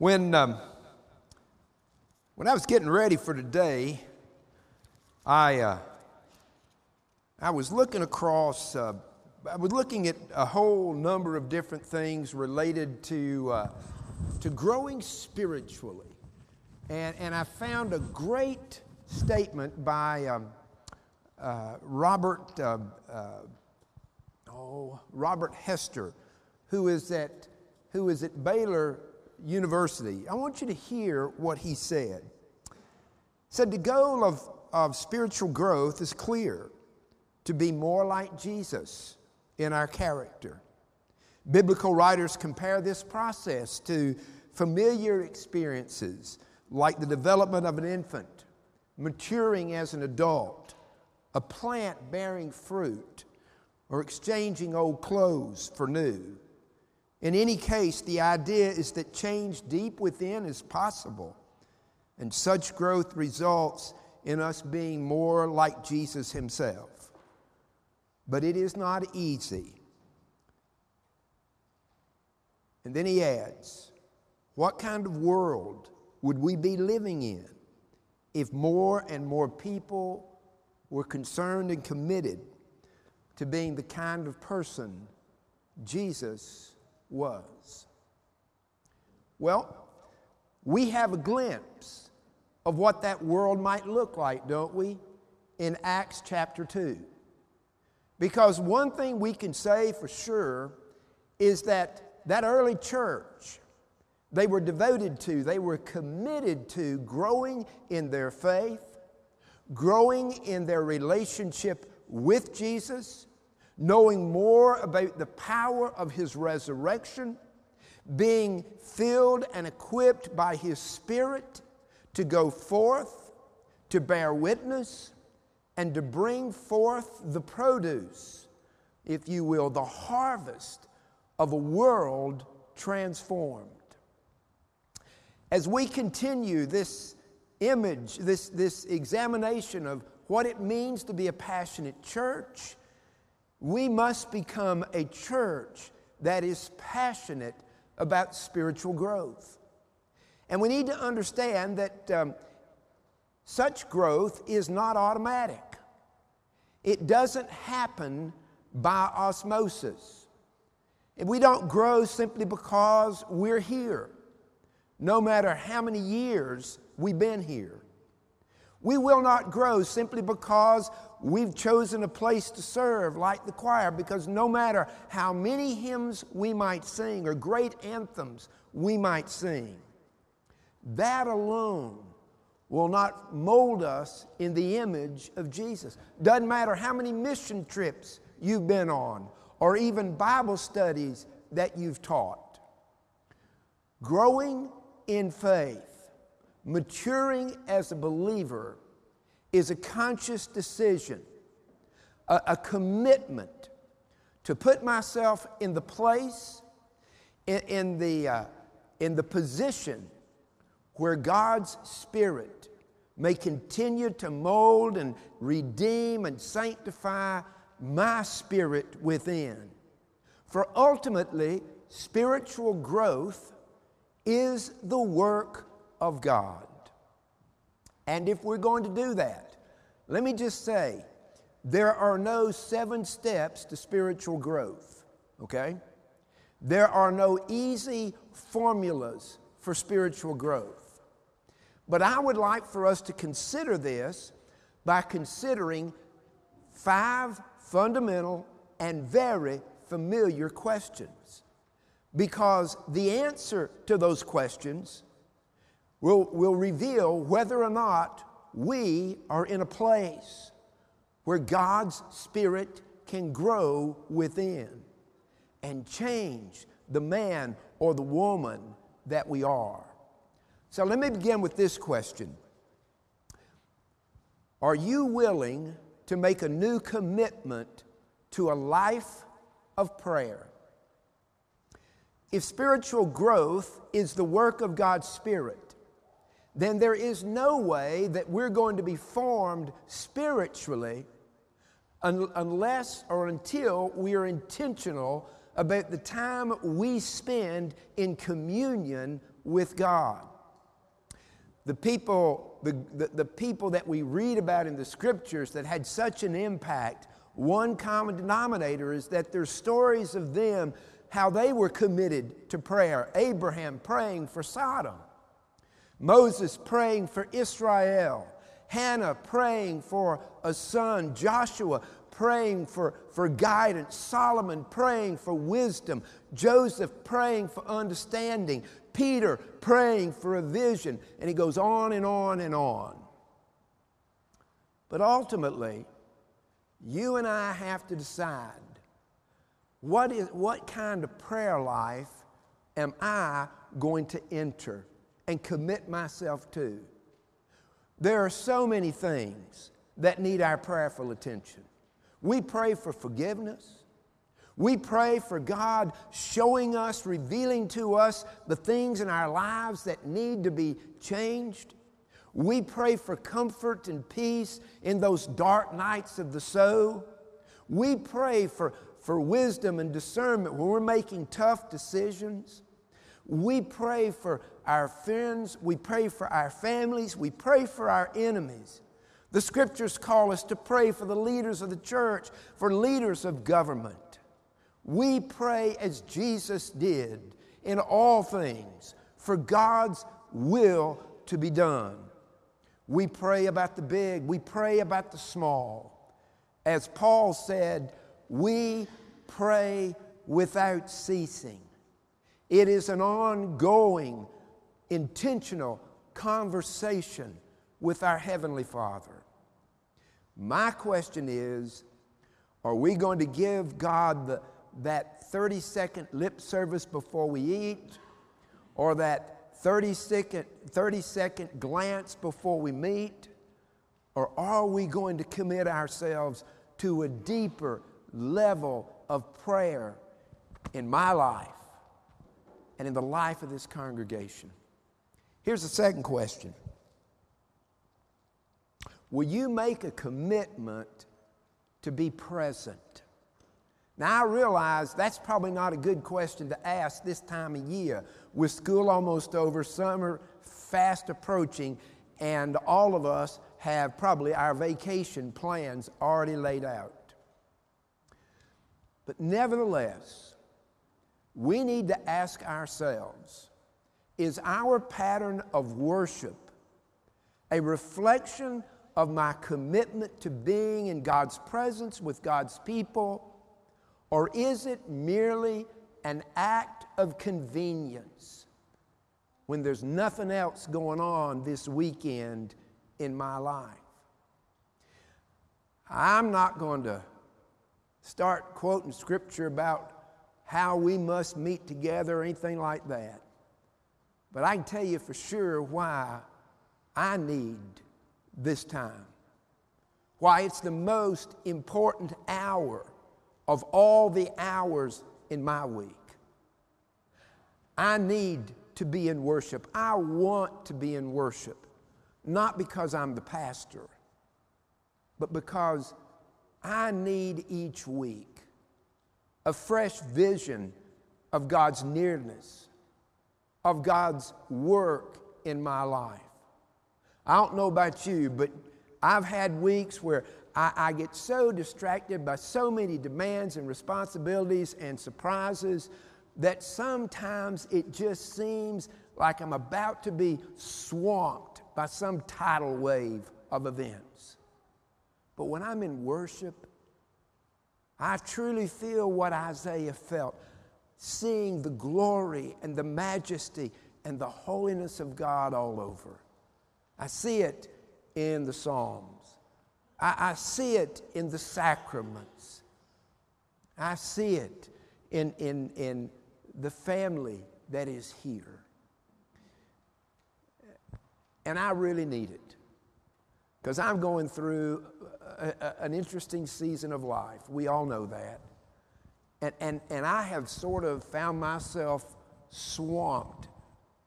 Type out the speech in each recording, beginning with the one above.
When, um, when I was getting ready for today, I, uh, I was looking across, uh, I was looking at a whole number of different things related to, uh, to growing spiritually. And, and I found a great statement by um, uh, Robert, uh, uh, oh, Robert Hester, who is at, who is at Baylor University. I want you to hear what he said. He said, The goal of, of spiritual growth is clear to be more like Jesus in our character. Biblical writers compare this process to familiar experiences like the development of an infant, maturing as an adult, a plant bearing fruit, or exchanging old clothes for new. In any case, the idea is that change deep within is possible, and such growth results in us being more like Jesus himself. But it is not easy. And then he adds, What kind of world would we be living in if more and more people were concerned and committed to being the kind of person Jesus was? Well, we have a glimpse of what that world might look like, don't we, in Acts chapter 2. Because one thing we can say for sure is that that early church, they were devoted to, they were committed to growing in their faith, growing in their relationship with Jesus, knowing more about the power of his resurrection, being filled and equipped by his Spirit to go forth, to bear witness, and to bring forth the produce, if you will, the harvest of a world transformed. As we continue this image, this, this examination of what it means to be a passionate church, we must become a church that is passionate about spiritual growth. And we need to understand that um, such growth is not automatic, it doesn't happen by osmosis. We don't grow simply because we're here, no matter how many years we've been here. We will not grow simply because we've chosen a place to serve, like the choir, because no matter how many hymns we might sing or great anthems we might sing, that alone will not mold us in the image of Jesus. Doesn't matter how many mission trips you've been on or even Bible studies that you've taught. Growing in faith Maturing as a believer is a conscious decision, a, a commitment to put myself in the place, in, in the, uh, in the position where God's Spirit may continue to mold and redeem and sanctify my spirit within. For ultimately, spiritual growth is the work of God. And if we're going to do that, let me just say there are no seven steps to spiritual growth, okay? There are no easy formulas for spiritual growth. But I would like for us to consider this by considering five fundamental and very familiar questions. Because the answer to those questions will, will reveal whether or not we are in a place where God's Spirit can grow within and change the man or the woman that we are. So let me begin with this question Are you willing to make a new commitment to a life of prayer? If spiritual growth is the work of God's Spirit, then there is no way that we're going to be formed spiritually un- unless or until we are intentional about the time we spend in communion with God. The people, the, the, the, people that we read about in the scriptures that had such an impact, one common denominator is that there's stories of them how they were committed to prayer. Abraham praying for Sodom, Moses praying for Israel, Hannah praying for a son, Joshua praying for, for guidance, Solomon praying for wisdom, Joseph praying for understanding, Peter praying for a vision, and he goes on and on and on. But ultimately, you and I have to decide what, is, what kind of prayer life am I going to enter and commit myself to? There are so many things that need our prayerful attention. We pray for forgiveness. We pray for God showing us, revealing to us the things in our lives that need to be changed. We pray for comfort and peace in those dark nights of the soul. We pray for, for wisdom and discernment when we're making tough decisions. We pray for our friends. We pray for our families. We pray for our enemies. The scriptures call us to pray for the leaders of the church, for leaders of government. We pray as Jesus did in all things for God's will to be done. We pray about the big, we pray about the small. As Paul said, we pray without ceasing. It is an ongoing, intentional conversation with our Heavenly Father. My question is are we going to give God the that 30 second lip service before we eat, or that 30 second, 30 second glance before we meet? Or are we going to commit ourselves to a deeper level of prayer in my life and in the life of this congregation? Here's the second question Will you make a commitment to be present? Now, I realize that's probably not a good question to ask this time of year with school almost over, summer fast approaching, and all of us have probably our vacation plans already laid out. But nevertheless, we need to ask ourselves is our pattern of worship a reflection of my commitment to being in God's presence with God's people? Or is it merely an act of convenience when there's nothing else going on this weekend in my life? I'm not going to start quoting scripture about how we must meet together or anything like that. But I can tell you for sure why I need this time. Why it's the most important hour of all the hours in my week. I need to be in worship. I want to be in worship, not because I'm the pastor, but because I need each week a fresh vision of God's nearness, of God's work in my life. I don't know about you, but I've had weeks where I, I, get so distracted by so many demands and responsibilities and surprises that sometimes it just seems like I'm about to be swamped by some tidal wave of events. But when I'm in worship, I truly feel what Isaiah felt, seeing the glory and the majesty and the holiness of God all over. I see it in the Psalms. I, I see it in the sacraments. I see it in, in, in the family that is here. And I really need it because I'm going through a, a, an interesting season of life. We all know that. And, and, and I have sort of found myself swamped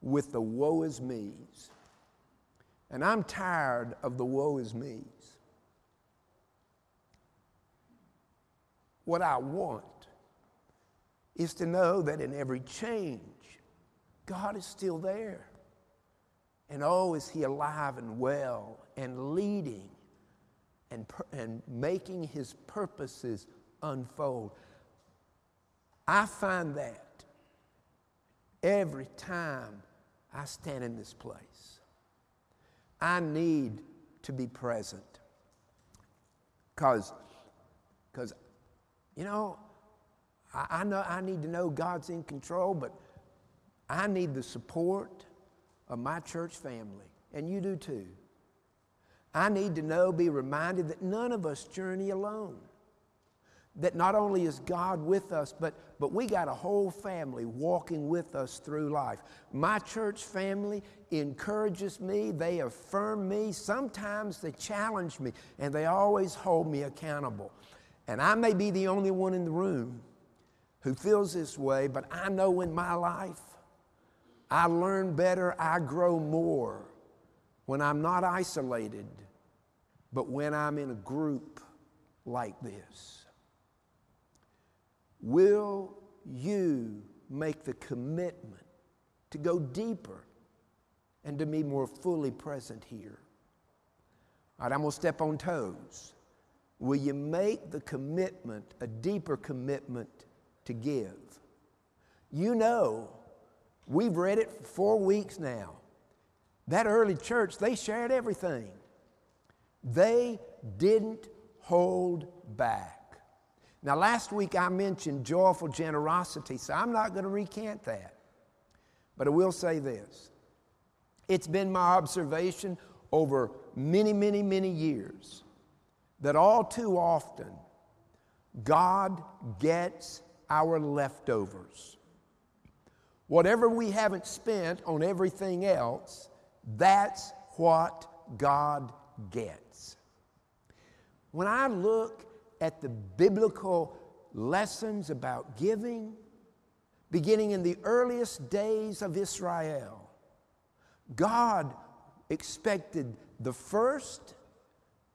with the woe is me's. And I'm tired of the woe is me's. What I want is to know that in every change, God is still there. And oh, is He alive and well and leading and, and making His purposes unfold. I find that every time I stand in this place. I need to be present. Because, because you know, I, I know I need to know God's in control, but I need the support of my church family, and you do too. I need to know, be reminded that none of us journey alone. That not only is God with us, but, but we got a whole family walking with us through life. My church family encourages me, they affirm me, sometimes they challenge me, and they always hold me accountable. And I may be the only one in the room who feels this way, but I know in my life I learn better, I grow more when I'm not isolated, but when I'm in a group like this. Will you make the commitment to go deeper and to be more fully present here? All right, I'm going to step on toes. Will you make the commitment, a deeper commitment to give? You know We've read it for four weeks now. That early church, they shared everything. They didn't hold back. Now, last week I mentioned joyful generosity, so I'm not going to recant that. But I will say this it's been my observation over many, many, many years that all too often God gets our leftovers. Whatever we haven't spent on everything else, that's what God gets. When I look at the biblical lessons about giving, beginning in the earliest days of Israel, God expected the first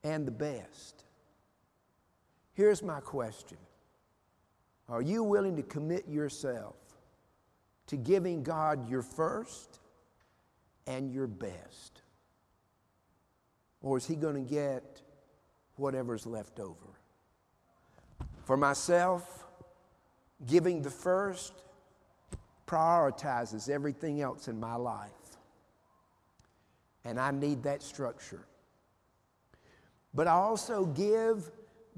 and the best. Here's my question Are you willing to commit yourself to giving God your first and your best? Or is He going to get whatever's left over? For myself, giving the first prioritizes everything else in my life. And I need that structure. But I also give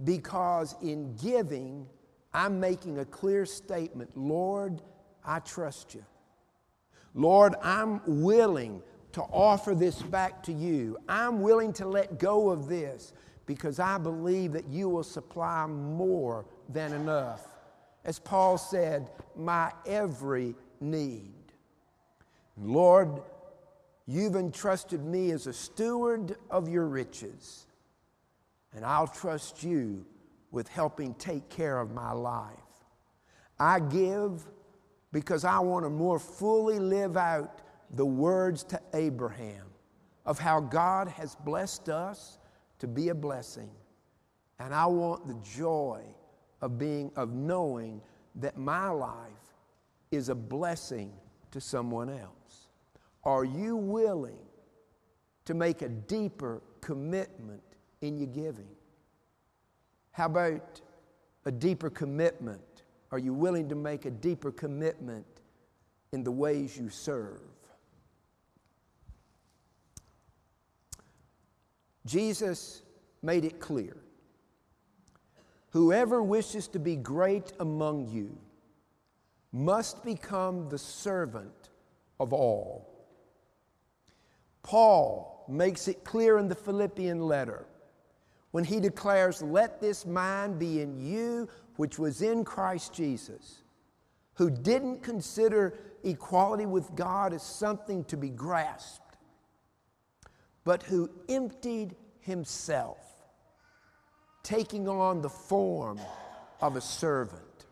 because in giving, I'm making a clear statement Lord, I trust you. Lord, I'm willing to offer this back to you. I'm willing to let go of this because I believe that you will supply more than enough. As Paul said, my every need. Lord, you've entrusted me as a steward of your riches, and I'll trust you with helping take care of my life. I give because I want to more fully live out the words to Abraham of how God has blessed us to be a blessing. And I want the joy of being, of knowing that my life is a blessing to someone else. Are you willing to make a deeper commitment in your giving? How about a deeper commitment are you willing to make a deeper commitment in the ways you serve? Jesus made it clear whoever wishes to be great among you must become the servant of all. Paul makes it clear in the Philippian letter when he declares, Let this mind be in you, which was in Christ Jesus, who didn't consider equality with God as something to be grasped, but who emptied himself, taking on the form of a servant.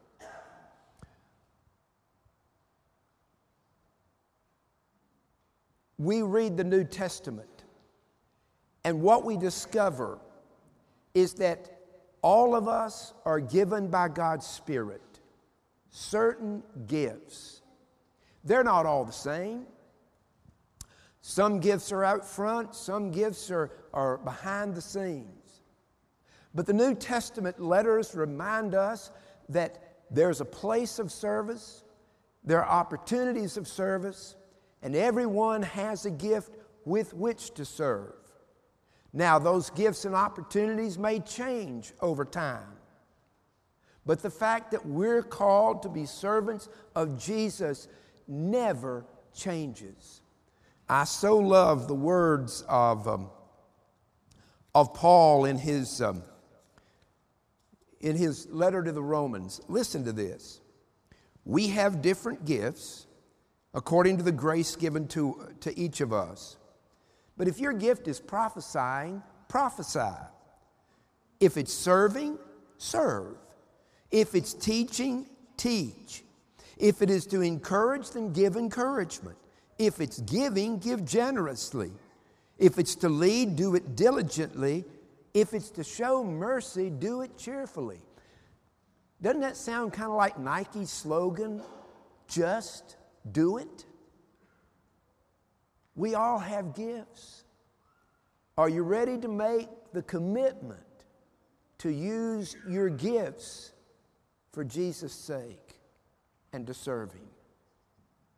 We read the New Testament, and what we discover is that all of us are given by God's Spirit certain gifts they're not all the same. Some gifts are out front, some gifts are, are behind the scenes. But the New Testament letters remind us that there's a place of service, there are opportunities of service, and everyone has a gift with which to serve. Now, those gifts and opportunities may change over time. But the fact that we're called to be servants of Jesus never changes. I so love the words of, um, of Paul in his, um, in his letter to the Romans. Listen to this. We have different gifts according to the grace given to, to each of us. But if your gift is prophesying, prophesy. If it's serving, serve. If it's teaching, teach. If it is to encourage, then give encouragement. If it's giving, give generously. If it's to lead, do it diligently. If it's to show mercy, do it cheerfully. Doesn't that sound kind of like Nike's slogan? Just do it. We all have gifts. Are you ready to make the commitment to use your gifts for Jesus' sake and to serve Him?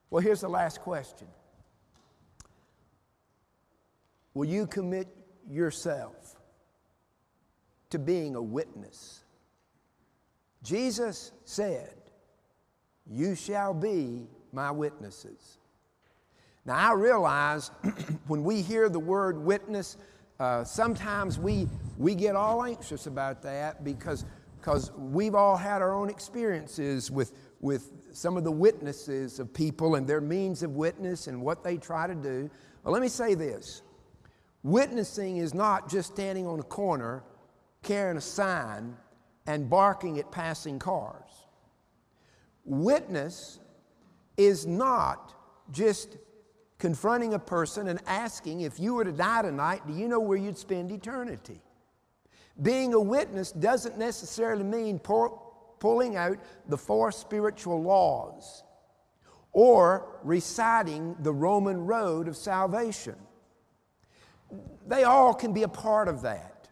Well, here's the last question Will you commit yourself to being a witness? Jesus said, You shall be my witnesses. Now, I realize when we hear the word witness, uh, sometimes we, we get all anxious about that because because we've all had our own experiences with, with some of the witnesses of people and their means of witness and what they try to do. Let me say this witnessing is not just standing on a corner carrying a sign and barking at passing cars. Witness is not just confronting a person and asking, if you were to die tonight, do you know where you'd spend eternity? Being a witness doesn't necessarily mean pulling out the four spiritual laws or reciting the Roman road of salvation. They all can be a part of that.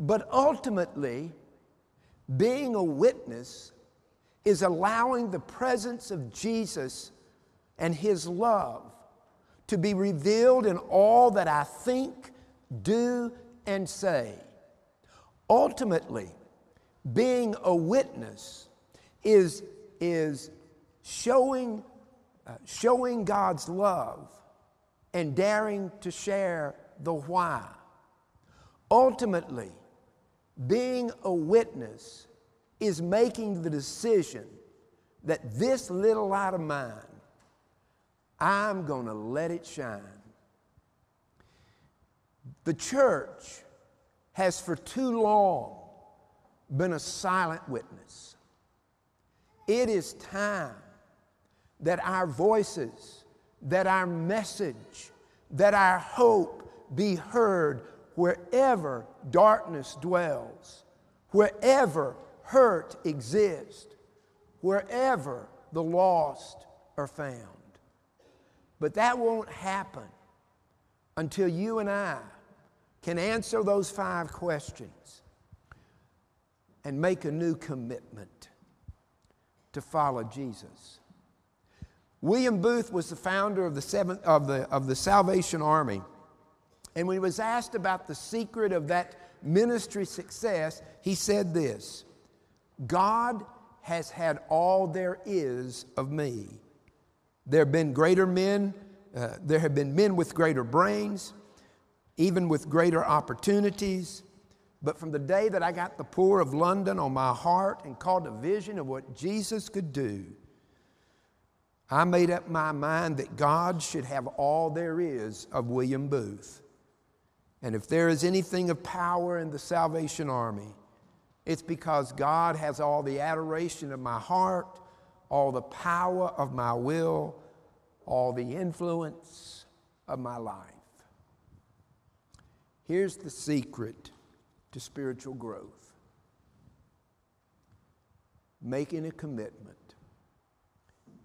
But ultimately, being a witness is allowing the presence of Jesus and His love to be revealed in all that I think, do, and say. Ultimately, being a witness is, is showing, uh, showing God's love and daring to share the why. Ultimately, being a witness is making the decision that this little light of mine, I'm going to let it shine. The church has for too long been a silent witness. It is time that our voices, that our message, that our hope be heard wherever darkness dwells, wherever hurt exists, wherever the lost are found. But that won't happen until you and I can answer those five questions and make a new commitment to follow Jesus. William Booth was the founder of the, seventh, of the, of the Salvation Army. And when he was asked about the secret of that ministry success, he said this God has had all there is of me. There have been greater men, uh, there have been men with greater brains, even with greater opportunities. But from the day that I got the poor of London on my heart and caught a vision of what Jesus could do, I made up my mind that God should have all there is of William Booth. And if there is anything of power in the Salvation Army, it's because God has all the adoration of my heart, all the power of my will, all the influence of my life. Here's the secret to spiritual growth making a commitment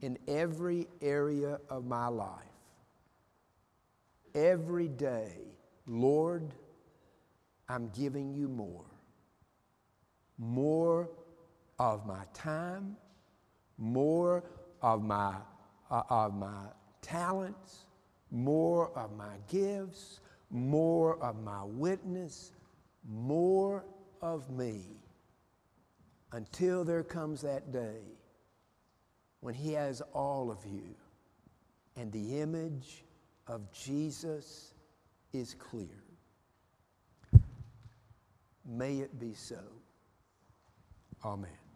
in every area of my life. Every day, Lord, I'm giving you more. More of my time, more of my, uh, of my talents, more of my gifts, more of my witness, more of me until there comes that day when He has all of you and the image of Jesus is clear. May it be so. Amen.